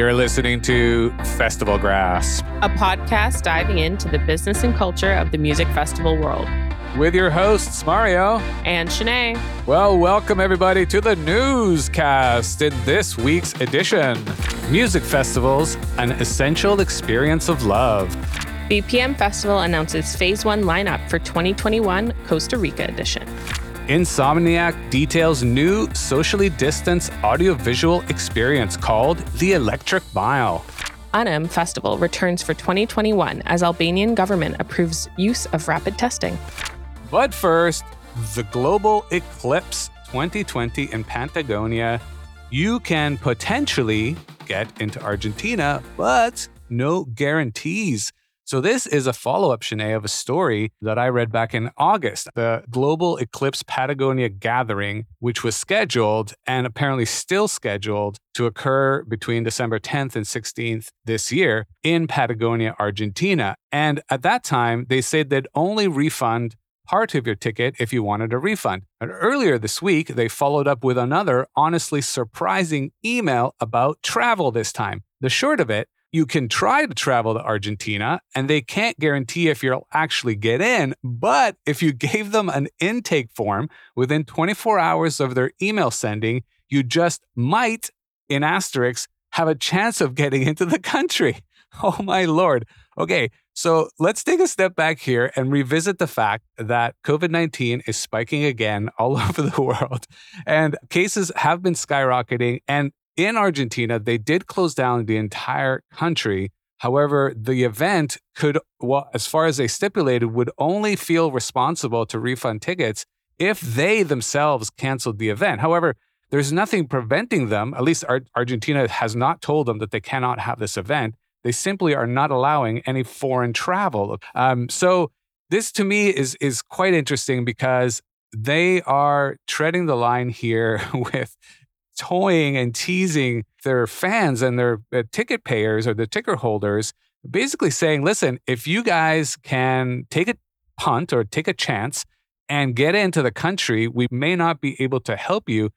You're listening to Festival Grasp, a podcast diving into the business and culture of the music festival world. With your hosts, Mario and Shanae. Well, welcome everybody to the newscast in this week's edition Music Festivals, an essential experience of love. BPM Festival announces Phase 1 lineup for 2021 Costa Rica edition. Insomniac details new socially distanced audiovisual experience called the Electric Mile. UNUM Festival returns for 2021 as Albanian government approves use of rapid testing. But first, the Global Eclipse 2020 in Patagonia. You can potentially get into Argentina, but no guarantees. So, this is a follow up, Shanae, of a story that I read back in August. The Global Eclipse Patagonia Gathering, which was scheduled and apparently still scheduled to occur between December 10th and 16th this year in Patagonia, Argentina. And at that time, they said they'd only refund part of your ticket if you wanted a refund. And earlier this week, they followed up with another honestly surprising email about travel this time. The short of it, you can try to travel to Argentina and they can't guarantee if you'll actually get in. But if you gave them an intake form within 24 hours of their email sending, you just might, in asterisks, have a chance of getting into the country. Oh my lord. Okay, so let's take a step back here and revisit the fact that COVID 19 is spiking again all over the world. And cases have been skyrocketing. And in Argentina, they did close down the entire country. However, the event could, well, as far as they stipulated, would only feel responsible to refund tickets if they themselves canceled the event. However, there's nothing preventing them, at least Ar- Argentina has not told them that they cannot have this event. They simply are not allowing any foreign travel. Um, so this to me is is quite interesting because they are treading the line here with toying and teasing their fans and their uh, ticket payers or the ticket holders, basically saying, listen, if you guys can take a punt or take a chance and get into the country, we may not be able to help you.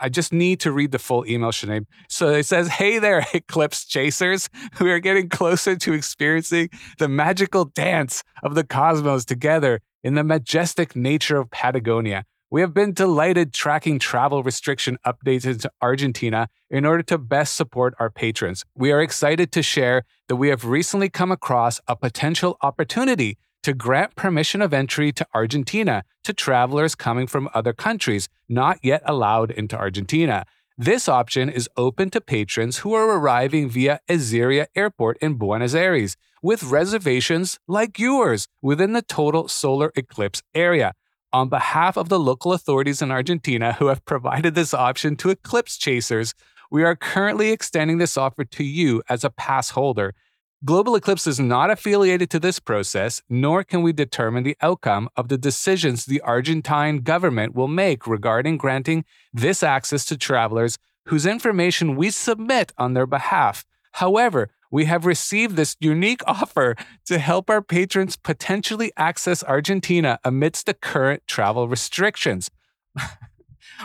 I just need to read the full email, Shanae. So it says, Hey there, Eclipse Chasers. We are getting closer to experiencing the magical dance of the cosmos together in the majestic nature of Patagonia. We have been delighted tracking travel restriction updates into Argentina in order to best support our patrons. We are excited to share that we have recently come across a potential opportunity to grant permission of entry to Argentina to travelers coming from other countries not yet allowed into Argentina. This option is open to patrons who are arriving via Ezeiza Airport in Buenos Aires with reservations like yours within the total solar eclipse area on behalf of the local authorities in Argentina who have provided this option to eclipse chasers, we are currently extending this offer to you as a pass holder. Global Eclipse is not affiliated to this process, nor can we determine the outcome of the decisions the Argentine government will make regarding granting this access to travelers whose information we submit on their behalf. However, we have received this unique offer to help our patrons potentially access Argentina amidst the current travel restrictions.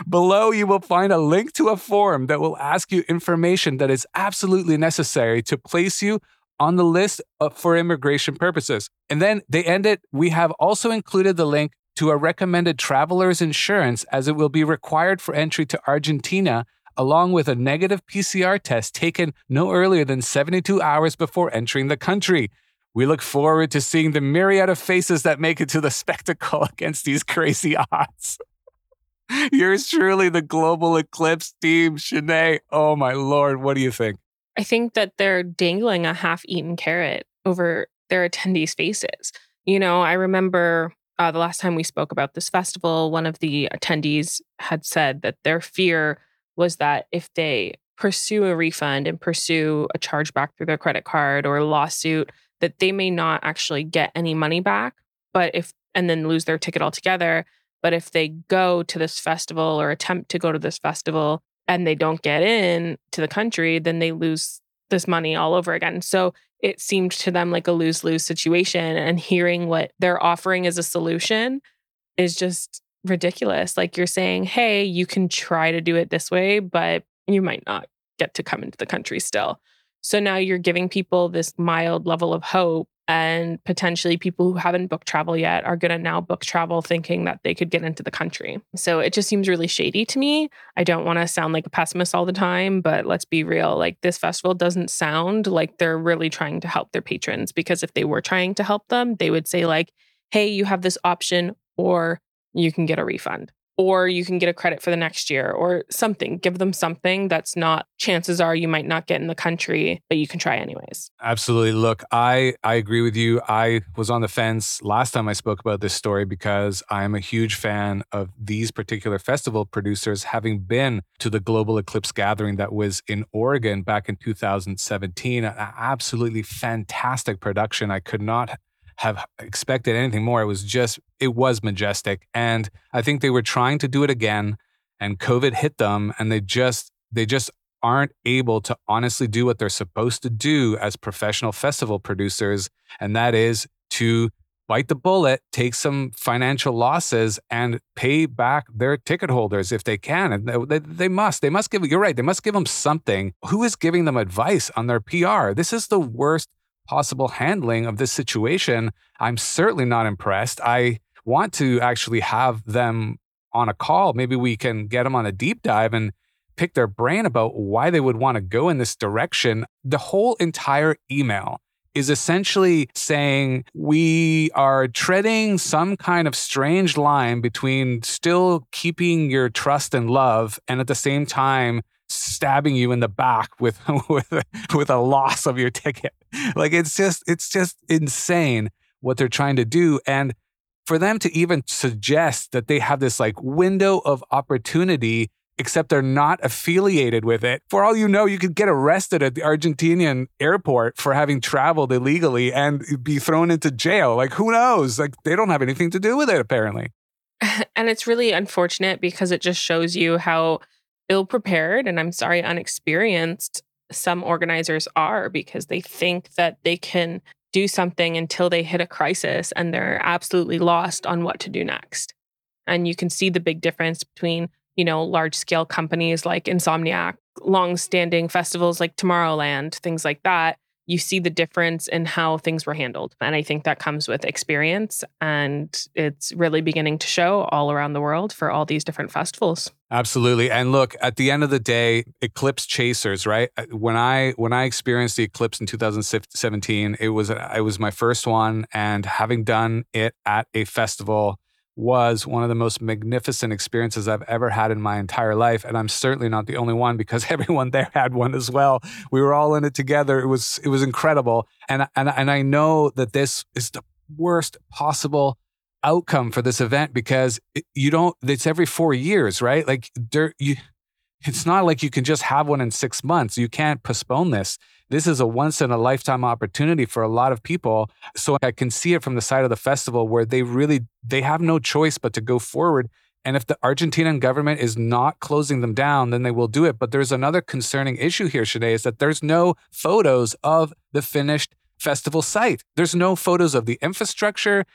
Below, you will find a link to a form that will ask you information that is absolutely necessary to place you on the list uh, for immigration purposes. And then they end it. We have also included the link to a recommended traveler's insurance as it will be required for entry to Argentina along with a negative PCR test taken no earlier than 72 hours before entering the country. We look forward to seeing the myriad of faces that make it to the spectacle against these crazy odds. Yours truly, the global eclipse team, Shanae. Oh my lord, what do you think? I think that they're dangling a half-eaten carrot over their attendees' faces. You know, I remember uh, the last time we spoke about this festival, one of the attendees had said that their fear was that if they pursue a refund and pursue a chargeback through their credit card or a lawsuit, that they may not actually get any money back, but if and then lose their ticket altogether. But if they go to this festival or attempt to go to this festival and they don't get in to the country, then they lose this money all over again. So it seemed to them like a lose lose situation. And hearing what they're offering as a solution is just ridiculous. Like you're saying, hey, you can try to do it this way, but you might not get to come into the country still. So now you're giving people this mild level of hope and potentially people who haven't booked travel yet are going to now book travel thinking that they could get into the country. So it just seems really shady to me. I don't want to sound like a pessimist all the time, but let's be real. Like this festival doesn't sound like they're really trying to help their patrons because if they were trying to help them, they would say like, "Hey, you have this option or you can get a refund." or you can get a credit for the next year or something. Give them something that's not chances are you might not get in the country, but you can try anyways. Absolutely. Look, I I agree with you. I was on the fence last time I spoke about this story because I am a huge fan of these particular festival producers having been to the Global Eclipse gathering that was in Oregon back in 2017. An absolutely fantastic production. I could not have expected anything more. It was just, it was majestic. And I think they were trying to do it again and COVID hit them and they just, they just aren't able to honestly do what they're supposed to do as professional festival producers. And that is to bite the bullet, take some financial losses, and pay back their ticket holders if they can. And they, they, must. They must give. You're right. They must give them something. Who is giving them advice on their PR? This is the worst possible handling of this situation, I'm certainly not impressed. I want to actually have them on a call. Maybe we can get them on a deep dive and pick their brain about why they would want to go in this direction. The whole entire email is essentially saying we are treading some kind of strange line between still keeping your trust and love and at the same time stabbing you in the back with with with a loss of your ticket. Like it's just it's just insane what they're trying to do and for them to even suggest that they have this like window of opportunity except they're not affiliated with it. For all you know, you could get arrested at the Argentinian airport for having traveled illegally and be thrown into jail. Like who knows? Like they don't have anything to do with it apparently. And it's really unfortunate because it just shows you how ill prepared and I'm sorry, unexperienced some organizers are because they think that they can do something until they hit a crisis and they're absolutely lost on what to do next. And you can see the big difference between, you know, large scale companies like Insomniac, long standing festivals like Tomorrowland, things like that, you see the difference in how things were handled. And I think that comes with experience. And it's really beginning to show all around the world for all these different festivals. Absolutely. And look, at the end of the day, eclipse chasers, right? Uh, when I when I experienced the eclipse in 2017, it was it was my first one and having done it at a festival was one of the most magnificent experiences I've ever had in my entire life. And I'm certainly not the only one because everyone there had one as well. We were all in it together. It was it was incredible. And and and I know that this is the worst possible outcome for this event because it, you don't it's every 4 years, right? Like there you it's not like you can just have one in 6 months. You can't postpone this this is a once in a lifetime opportunity for a lot of people. So i can see it from the side of the festival where they really they have no choice but to go forward. And if the argentinian government is not closing them down then they will do it. But there's another concerning issue here today is that there's no photos of the finished festival site. There's no photos of the infrastructure.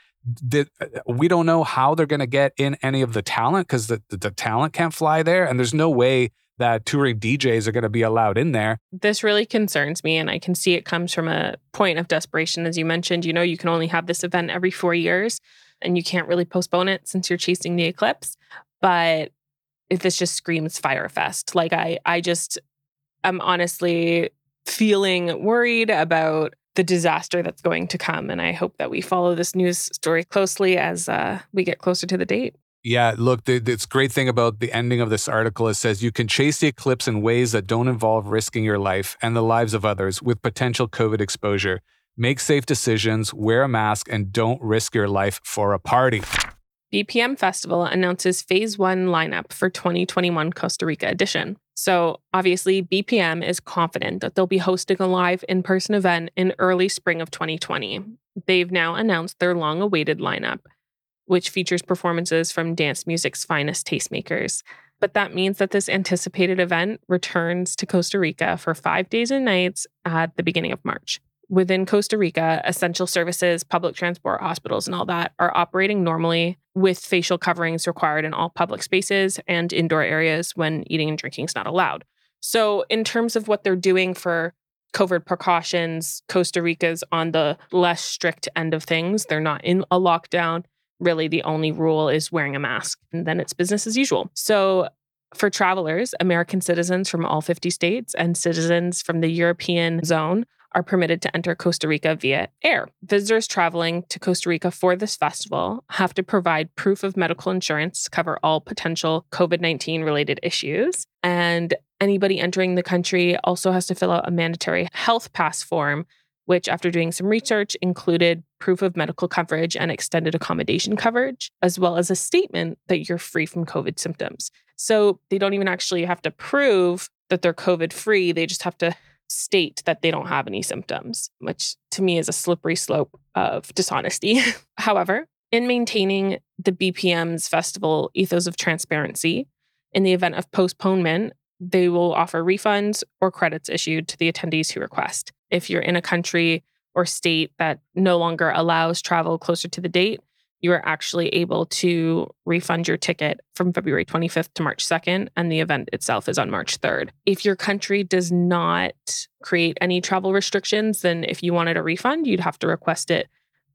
That uh, we don't know how they're going to get in any of the talent because the, the talent can't fly there and there's no way that touring DJs are going to be allowed in there. This really concerns me. And I can see it comes from a point of desperation. As you mentioned, you know, you can only have this event every four years and you can't really postpone it since you're chasing the eclipse. But if this just screams Fyre Fest, like I, I just, I'm honestly feeling worried about the disaster that's going to come. And I hope that we follow this news story closely as uh, we get closer to the date. Yeah, look, the, this great thing about the ending of this article is says you can chase the eclipse in ways that don't involve risking your life and the lives of others with potential COVID exposure. Make safe decisions, wear a mask, and don't risk your life for a party. BPM Festival announces phase one lineup for 2021 Costa Rica edition. So, obviously, BPM is confident that they'll be hosting a live in person event in early spring of 2020. They've now announced their long awaited lineup which features performances from dance music's finest tastemakers. But that means that this anticipated event returns to Costa Rica for five days and nights at the beginning of March. Within Costa Rica, essential services, public transport, hospitals, and all that are operating normally with facial coverings required in all public spaces and indoor areas when eating and drinking is not allowed. So, in terms of what they're doing for COVID precautions. Costa Rica's on the less strict end of things. They're not in a lockdown. Really, the only rule is wearing a mask, and then it's business as usual. So, for travelers, American citizens from all 50 states and citizens from the European zone are permitted to enter Costa Rica via air. Visitors traveling to Costa Rica for this festival have to provide proof of medical insurance to cover all potential COVID 19 related issues. And anybody entering the country also has to fill out a mandatory health pass form. Which, after doing some research, included proof of medical coverage and extended accommodation coverage, as well as a statement that you're free from COVID symptoms. So they don't even actually have to prove that they're COVID free. They just have to state that they don't have any symptoms, which to me is a slippery slope of dishonesty. However, in maintaining the BPM's festival ethos of transparency, in the event of postponement, they will offer refunds or credits issued to the attendees who request. If you're in a country or state that no longer allows travel closer to the date, you are actually able to refund your ticket from February 25th to March 2nd, and the event itself is on March 3rd. If your country does not create any travel restrictions, then if you wanted a refund, you'd have to request it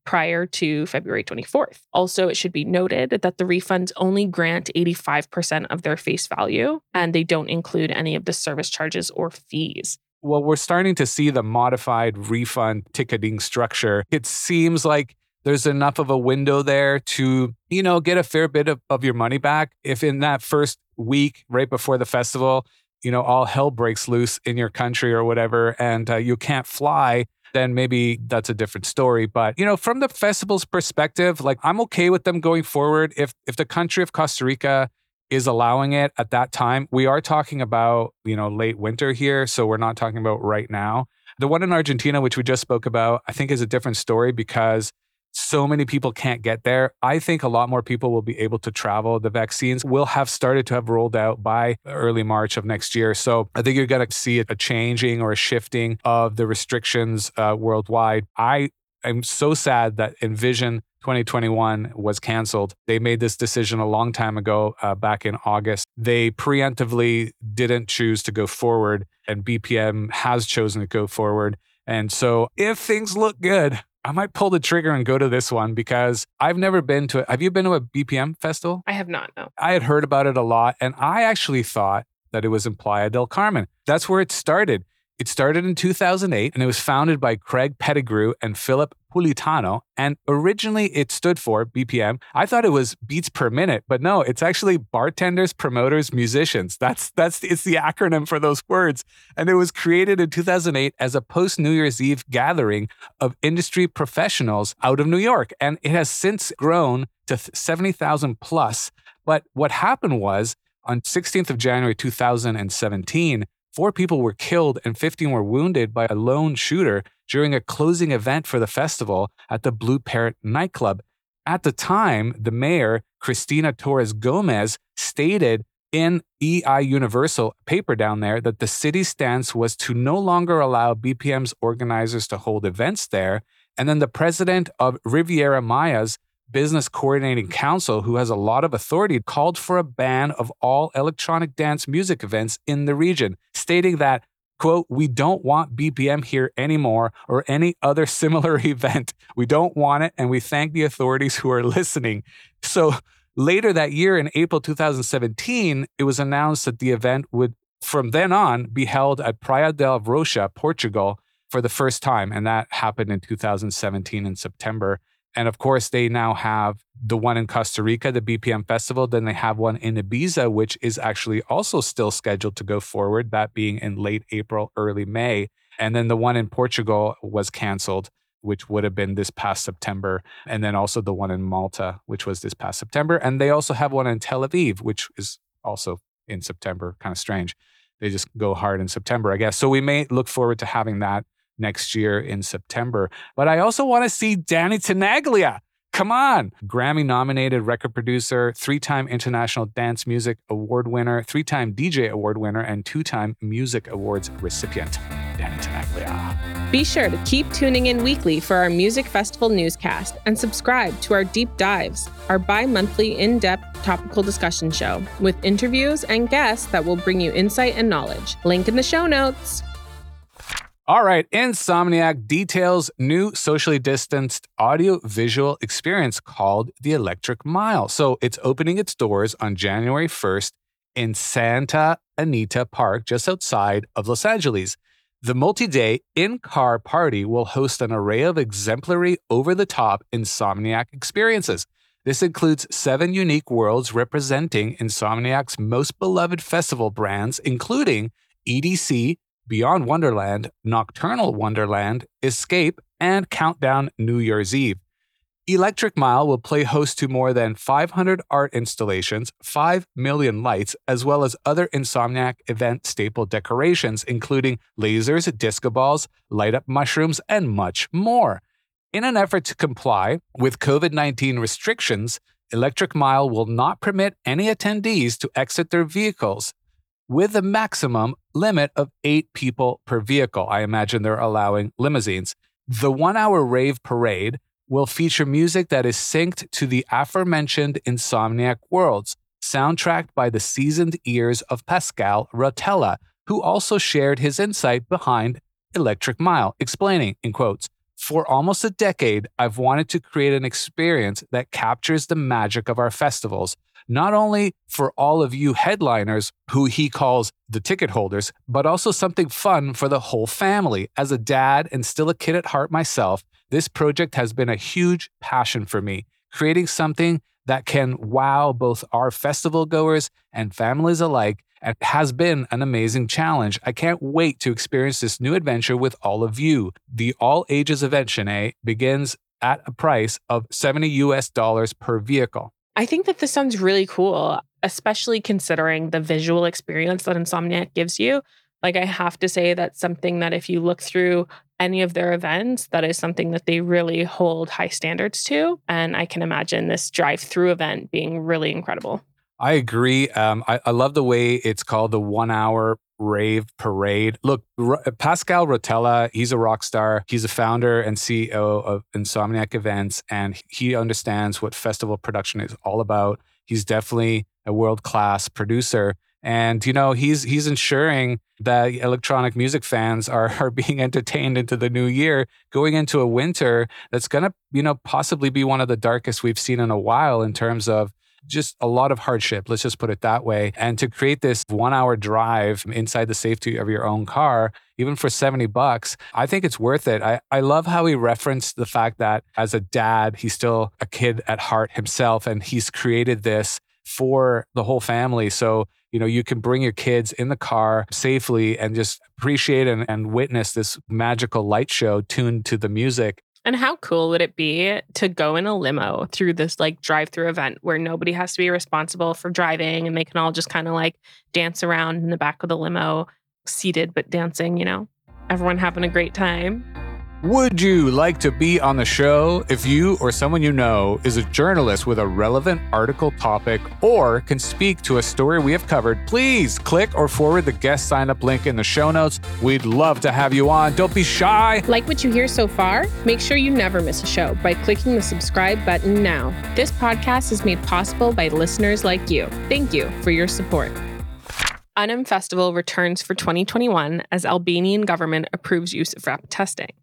prior to February 24th. Also, it should be noted that the refunds only grant 85% of their face value, and they don't include any of the service charges or fees well, we're starting to see the modified refund ticketing structure. It seems like there's enough of a window there to, you know, get a fair bit of, of your money back. If in that first week, right before the festival, you know, all hell breaks loose in your country or whatever, and uh, you can't fly, then maybe that's a different story. But you know, from the festival's perspective, like I'm okay with them going forward. If if the country of Costa Rica is allowing it at that time, we are talking about you know late winter here, so we're not talking about right now. The one in Argentina, which we just spoke about, I think is a different story because so many people can't get there. I think a lot more people will be able to travel. The vaccines will have started to have rolled out by early March of next year. So I think you're going to see a changing or a shifting of the restrictions uh, worldwide. I am so sad that Envision 2021 was canceled. They made this decision a long time ago, uh, back in August. They preemptively didn't choose to go forward, and BPM has chosen to go forward. And so, if things look good, I might pull the trigger and go to this one because I've never been to it. Have you been to a BPM festival? I have not, no. I had heard about it a lot, and I actually thought that it was in Playa del Carmen. That's where it started. It started in 2008 and it was founded by Craig Pettigrew and Philip Pulitano. And originally it stood for BPM. I thought it was beats per minute, but no, it's actually bartenders, promoters, musicians. That's that's it's the acronym for those words. And it was created in 2008 as a post New Year's Eve gathering of industry professionals out of New York. And it has since grown to 70,000 plus. But what happened was on 16th of January 2017, Four people were killed and 15 were wounded by a lone shooter during a closing event for the festival at the Blue Parrot nightclub. At the time, the mayor, Cristina Torres Gomez, stated in El Universal paper down there that the city's stance was to no longer allow BPM's organizers to hold events there. And then the president of Riviera Maya's Business Coordinating Council, who has a lot of authority, called for a ban of all electronic dance music events in the region, stating that, quote, we don't want BPM here anymore or any other similar event. We don't want it, and we thank the authorities who are listening. So later that year, in April 2017, it was announced that the event would, from then on, be held at Praia del Rocha, Portugal, for the first time. And that happened in 2017 in September. And of course, they now have the one in Costa Rica, the BPM Festival. Then they have one in Ibiza, which is actually also still scheduled to go forward, that being in late April, early May. And then the one in Portugal was canceled, which would have been this past September. And then also the one in Malta, which was this past September. And they also have one in Tel Aviv, which is also in September. Kind of strange. They just go hard in September, I guess. So we may look forward to having that next year in September. But I also want to see Danny Tenaglia. Come on. Grammy nominated record producer, three time International Dance Music Award winner, three time DJ Award winner, and two time Music Awards recipient, Danny Tenaglia. Be sure to keep tuning in weekly for our Music Festival newscast and subscribe to our Deep Dives, our bi monthly in depth topical discussion show with interviews and guests that will bring you insight and knowledge. Link in the show notes. All right, Insomniac details new socially distanced audio visual experience called the Electric Mile. So it's opening its doors on January 1st in Santa Anita Park, just outside of Los Angeles. The multi day in car party will host an array of exemplary over the top Insomniac experiences. This includes seven unique worlds representing Insomniac's most beloved festival brands, including EDC, Beyond Wonderland, Nocturnal Wonderland, Escape, and Countdown New Year's Eve. Electric Mile will play host to more than 500 art installations, 5 million lights, as well as other Insomniac event staple decorations, including lasers, disco balls, light up mushrooms, and much more. In an effort to comply with COVID 19 restrictions, Electric Mile will not permit any attendees to exit their vehicles with a maximum limit of eight people per vehicle. I imagine they're allowing limousines. The one hour rave parade will feature music that is synced to the aforementioned Insomniac worlds, soundtracked by the seasoned ears of Pasquale Rotella, who also shared his insight behind Electric Mile, explaining, in quotes, for almost a decade, I've wanted to create an experience that captures the magic of our festivals, not only for all of you headliners, who he calls the ticket holders, but also something fun for the whole family. As a dad and still a kid at heart myself, this project has been a huge passion for me, creating something that can wow both our festival goers and families alike and has been an amazing challenge. I can't wait to experience this new adventure with all of you. The all ages event, Shanae, begins at a price of 70 US dollars per vehicle. I think that this sounds really cool, especially considering the visual experience that Insomniac gives you. Like, I have to say that's something that if you look through any of their events, that is something that they really hold high standards to. And I can imagine this drive through event being really incredible. I agree. Um, I, I, love the way it's called the one hour rave parade. Look, R- Pasquale Rotella, he's a rock star. He's a founder and CEO of Insomniac Events, and he understands what festival production is all about. He's definitely a world class producer. And you know he's he's ensuring that electronic music fans are are being entertained into the new year, going into a winter that's gonna you know possibly be one of the darkest we've seen in a while in terms of just a lot of hardship, let's just put it that way. And to create this one hour drive inside the safety of your own car, even for 70 bucks, I think it's worth it. I, I love how he referenced the fact that as a dad, he's still a kid at heart himself, and he's created this for the whole family. So you know you can bring your kids in the car safely and just appreciate and, and witness this magical light show tuned to the music and how cool would it be to go in a limo through this like drive through event where nobody has to be responsible for driving and they can all just kind of like dance around in the back of the limo, seated but dancing, you know? Everyone having a great time. Would you like to be on the show if you or someone you know is a journalist with a relevant article topic or can speak to a story we have covered? Please click or forward the guest sign up link in the show notes. We'd love to have you on. Don't be shy. Like what you hear so far? Make sure you never miss a show by clicking the subscribe button now. This podcast is made possible by listeners like you. Thank you for your support. Unum Festival returns for 2021 as Albanian government approves use of rapid testing.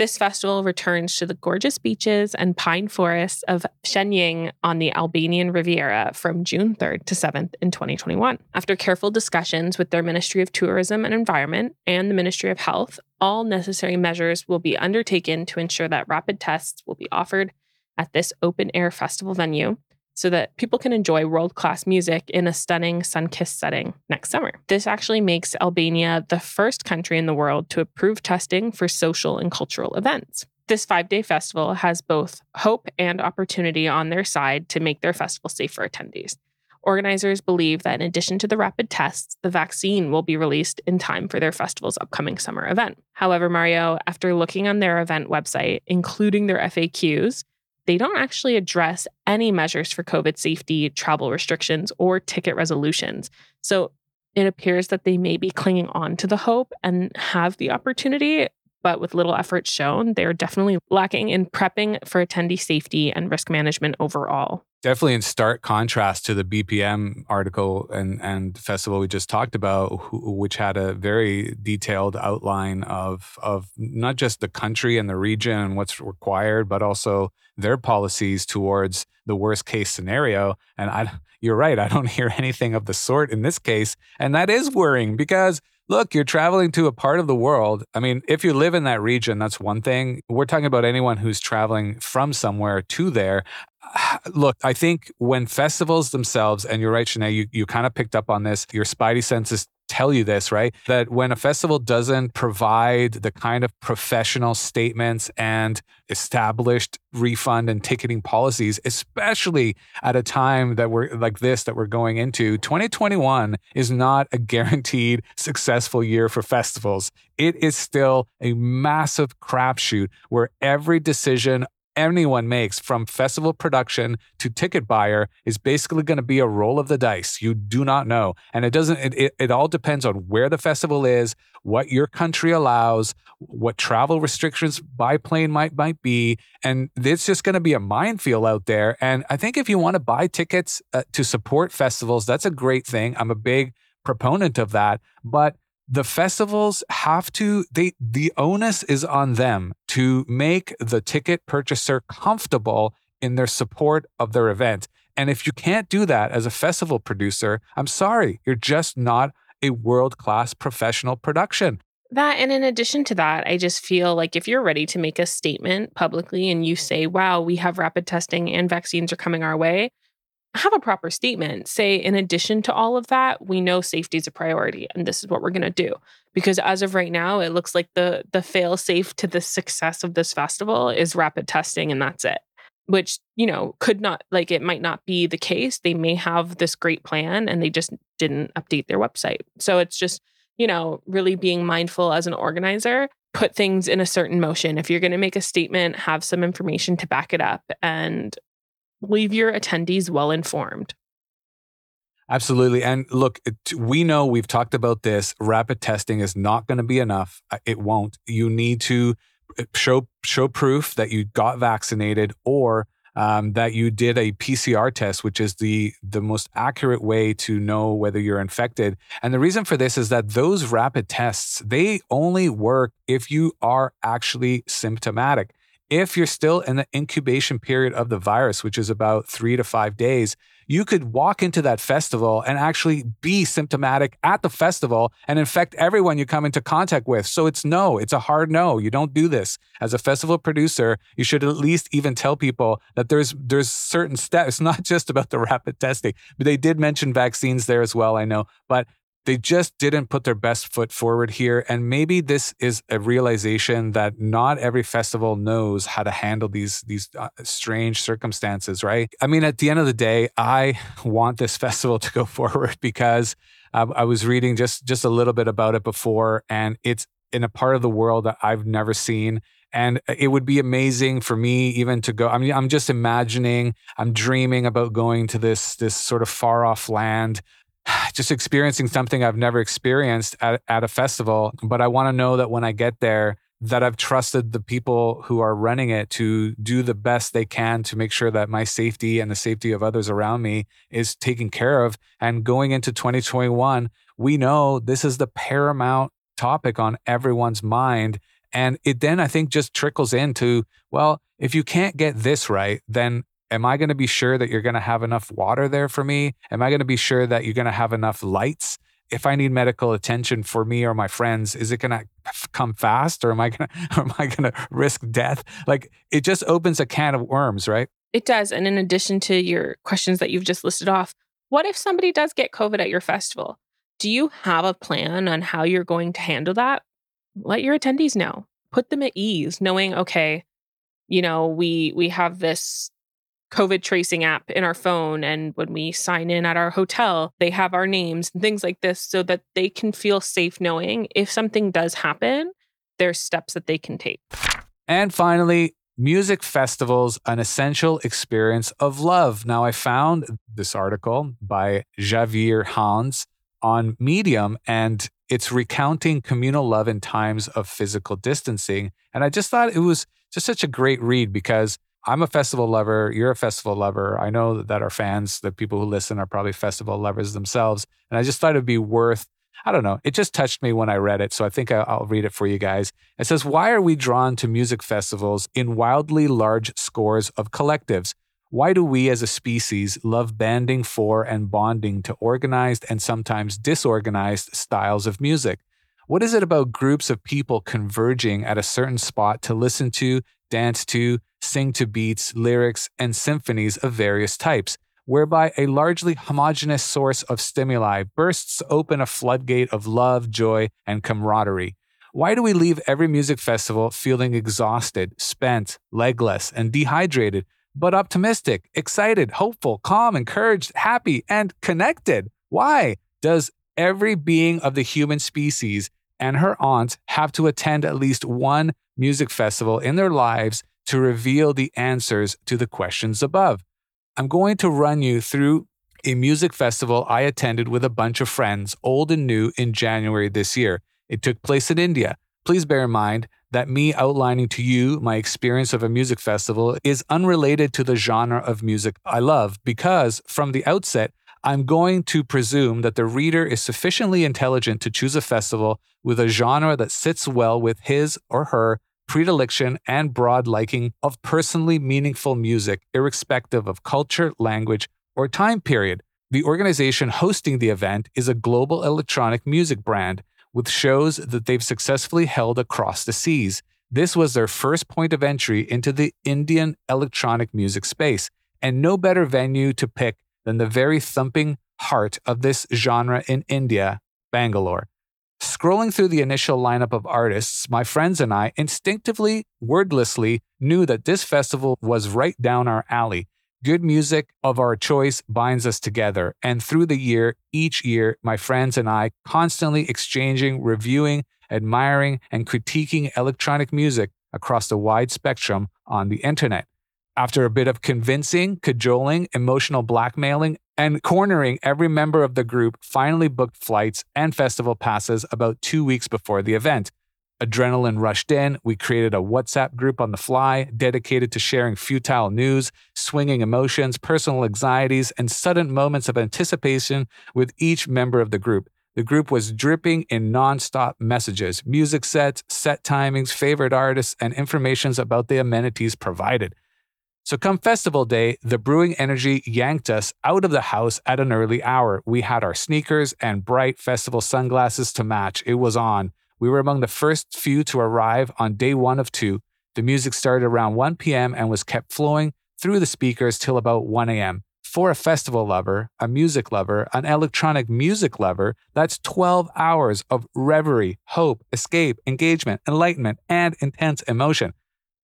This festival returns to the gorgeous beaches and pine forests of Shëngjin on the Albanian Riviera from June 3rd to 7th in 2021. After careful discussions with their Ministry of Tourism and Environment and the Ministry of Health, all necessary measures will be undertaken to ensure that rapid tests will be offered at this open air festival venue so that people can enjoy world class music in a stunning sun kissed setting next summer. This actually makes Albania the first country in the world to approve testing for social and cultural events. This five day festival has both hope and opportunity on their side to make their festival safe for attendees. Organizers believe that in addition to the rapid tests, the vaccine will be released in time for their festival's upcoming summer event. However, Mario, after looking on their event website, including their FAQs, they don't actually address any measures for COVID safety, travel restrictions, or ticket resolutions. So it appears that they may be clinging on to the hope and have the opportunity, but with little effort shown, they're definitely lacking in prepping for attendee safety and risk management overall. Definitely in stark contrast to the BPM article and, and festival we just talked about, which had a very detailed outline of, of not just the country and the region and what's required, but also their policies towards the worst case scenario. And I, you're right, I don't hear anything of the sort in this case. And that is worrying because look, you're traveling to a part of the world. I mean, if you live in that region, that's one thing. We're talking about anyone who's traveling from somewhere to there. Look, I think when festivals themselves, and you're right, Shanae, you, you kind of picked up on this, your spidey senses tell you this, right? That when a festival doesn't provide the kind of professional statements and established refund and ticketing policies, especially at a time that we're like this that we're going into, 2021 is not a guaranteed successful year for festivals. It is still a massive crapshoot where every decision anyone makes from festival production to ticket buyer is basically going to be a roll of the dice. You do not know. And it doesn't, it, it, it, all depends on where the festival is, what your country allows, what travel restrictions by plane might, might be. And it's just going to be a minefield out there. And I think if you want to buy tickets uh, to support festivals, that's a great thing. I'm a big proponent of that. But the festivals have to they the onus is on them to make the ticket purchaser comfortable in their support of their event. And if you can't do that as a festival producer i'm sorry you're just not a world class professional production. That and in addition to that i just feel like if you're ready to make a statement publicly and you say wow we have rapid testing and vaccines are coming our way have a proper statement. Say, in addition to all of that, we know safety is a priority and this is what we're going to do. Because as of right now, it looks like the the fail safe to the success of this festival is rapid testing and that's it. Which, you know, could not like it might not be the case. They may have this great plan and they just didn't update their website. So it's just, you know, really being mindful as an organizer put things in a certain motion. If you're going to make a statement, have some information to back it up and leave your attendees well informed. Absolutely. And look, we know we've talked about this. Rapid testing is not going to be enough. Uh, it won't. You need to uh, show show proof that you got vaccinated or um, that you did a PCR test, which is the the most accurate way to know whether you're infected. And the reason for this is that those rapid tests they only work if you are actually symptomatic if you're still in the incubation period of the virus, which is about three to five days, you could walk into that festival and actually be symptomatic at the festival and infect everyone you come into contact with. So it's no, it's a hard no. You don't do this. As a festival producer, you should at least even tell people that there's there's certain steps. Not just about the rapid testing, but they did mention vaccines there as well, I know. But they just didn't put their best foot forward here. And maybe this is a realization that not every festival knows how to handle these these uh, strange circumstances, right? I mean, at the end of the day, I want this festival to go forward because uh, I was reading just just a little bit about it before, and it's in a part of the world that I've never seen. And it would be amazing for me even to go. I mean, I'm just imagining, I'm dreaming about going to this this sort of far off land just experiencing something I've never experienced at, at a festival. But I want to know that when I get there, that I've trusted the people who are running it to do the best they can to make sure that my safety and the safety of others around me is taken care of. And going into 2021, we know this is the paramount topic on everyone's mind. And it then I think just trickles into, well, if you can't get this right, then Am I going to be sure that you're going to have enough water there for me? Am I going to be sure that you're going to have enough lights? If I need medical attention for me or my friends, is it going to come fast or am I going to am I going to risk death? Like it just opens a can of worms, right? It does. And in addition to your questions that you've just listed off, what if somebody does get COVID at your festival? Do you have a plan on how you're going to handle that? Let your attendees know. Put them at ease, knowing, okay, you know, we we have this COVID tracing app in our phone. And when we sign in at our hotel, they have our names and things like this so that they can feel safe knowing if something does happen, there's steps that they can take. And finally, music festivals, an essential experience of love. Now, I found this article by Javier Hans on Medium, and It's recounting communal love in times of physical distancing. And I just thought it was just such a great read because I'm a festival lover. You're a festival lover. I know that our fans, the people who listen, are probably festival lovers themselves. And I just thought it'd be worth I don't know. It just touched me when I read it. So I think I'll read it for you guys. It says, Why are we drawn to music festivals in wildly large scores of collectives? Why do we as a species love banding for and bonding to organized and sometimes disorganized styles of music? What is it about groups of people converging at a certain spot to listen to, dance to, sing to beats, lyrics, and symphonies of various types? whereby a largely homogeneous source of stimuli bursts open a floodgate of love, joy, and camaraderie. Why do we leave every music festival feeling exhausted, spent, legless, and dehydrated, but optimistic, excited, hopeful, calm, encouraged, happy, and connected? Why does every being of the human species and her aunt have to attend at least one music festival in their lives to reveal the answers to the questions above? I'm going to run you through a music festival I attended with a bunch of friends, old and new, in January this year. It took place in India. Please bear in mind that me outlining to you my experience of a music festival is unrelated to the genre of music I love because from the outset, I'm going to presume that the reader is sufficiently intelligent to choose a festival with a genre that sits well with his or her predilection, and broad liking of personally meaningful music, irrespective of culture, language, or time period. The organization hosting the event is a global electronic music brand with shows that they've successfully held across the seas. This was their first point of entry into the Indian electronic music space, and no better venue to pick than the very thumping heart of this genre in India, Bangalore. Scrolling through the initial lineup of artists, my friends and I instinctively, wordlessly, knew that this festival was right down our alley. Good music of our choice binds us together. And through the year, each year, my friends and I constantly exchanging, reviewing, admiring, and critiquing electronic music across the wide spectrum on the internet. After a bit of convincing, cajoling, emotional blackmailing, and cornering every member of the group, finally booked flights and festival passes about two weeks before the event. Adrenaline rushed in. We created a WhatsApp group on the fly dedicated to sharing futile news, swinging emotions, personal anxieties, and sudden moments of anticipation with each member of the group. The group was dripping in nonstop messages, music sets, set timings, favorite artists, and informations about the amenities provided. So, come festival day, the brewing energy yanked us out of the house at an early hour. We had our sneakers and bright festival sunglasses to match. It was on. We were among the first few to arrive on day one of two. The music started around 1 p.m. and was kept flowing through the speakers till about 1 a.m. For a festival lover, a music lover, an electronic music lover, that's 12 hours of reverie, hope, escape, engagement, enlightenment, and intense emotion.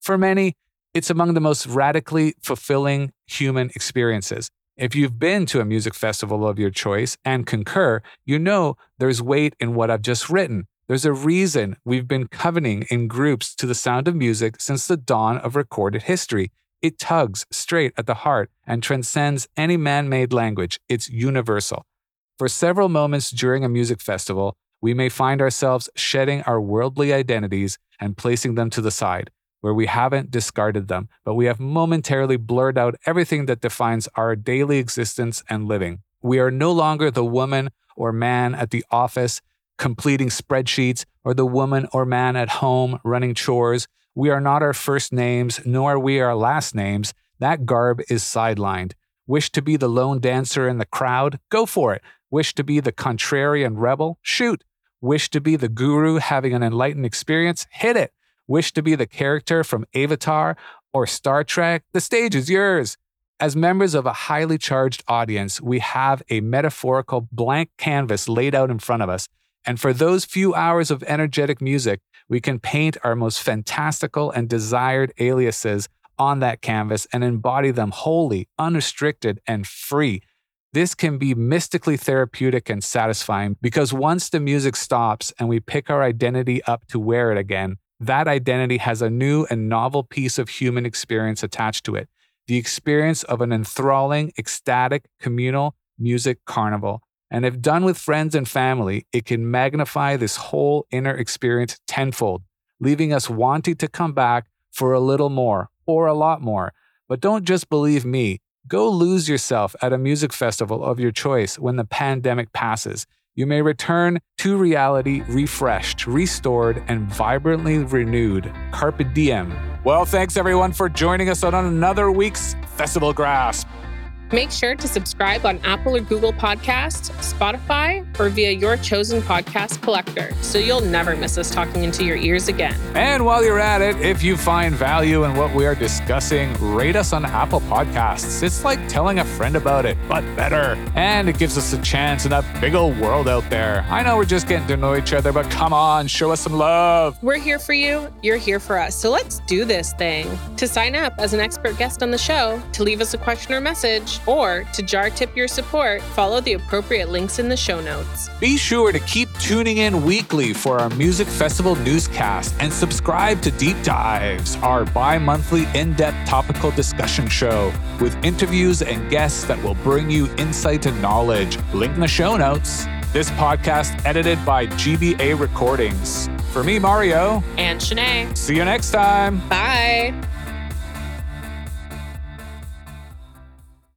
For many, it's among the most radically fulfilling human experiences. If you've been to a music festival of your choice and concur, you know there's weight in what I've just written. There's a reason we've been covening in groups to the sound of music since the dawn of recorded history. It tugs straight at the heart and transcends any man made language. It's universal. For several moments during a music festival, we may find ourselves shedding our worldly identities and placing them to the side where we haven't discarded them, but we have momentarily blurred out everything that defines our daily existence and living. We are no longer the woman or man at the office completing spreadsheets or the woman or man at home running chores. We are not our first names, nor are we our last names. That garb is sidelined. Wish to be the lone dancer in the crowd? Go for it. Wish to be the contrarian rebel? Shoot. Wish to be the guru having an enlightened experience? Hit it wish to be the character from Avatar or Star Trek, the stage is yours. As members of a highly charged audience, we have a metaphorical blank canvas laid out in front of us. And for those few hours of energetic music, we can paint our most fantastical and desired aliases on that canvas and embody them wholly, unrestricted, and free. This can be mystically therapeutic and satisfying because once the music stops and we pick our identity up to wear it again, that identity has a new and novel piece of human experience attached to it the experience of an enthralling, ecstatic, communal music carnival. And if done with friends and family, it can magnify this whole inner experience tenfold, leaving us wanting to come back for a little more or a lot more. But don't just believe me. Go lose yourself at a music festival of your choice when the pandemic passes. You may return to reality refreshed, restored, and vibrantly renewed. Carpe diem. Well, thanks everyone for joining us on another week's Festival Grasp. Make sure to subscribe on Apple or Google Podcasts, Spotify, or via your chosen podcast collector so you'll never miss us talking into your ears again. And while you're at it, if you find value in what we are discussing, rate us on Apple Podcasts. It's like telling a friend about it, but better. And it gives us a chance in that big old world out there. I know we're just getting to know each other, but come on, show us some love. We're here for you, you're here for us. So let's do this thing. To sign up as an expert guest on the show, to leave us a question or message, or to jar tip your support, follow the appropriate links in the show notes. Be sure to keep tuning in weekly for our Music Festival newscast and subscribe to Deep Dives, our bi monthly in depth topical discussion show with interviews and guests that will bring you insight and knowledge. Link in the show notes. This podcast edited by GBA Recordings. For me, Mario. And Shanae. See you next time. Bye.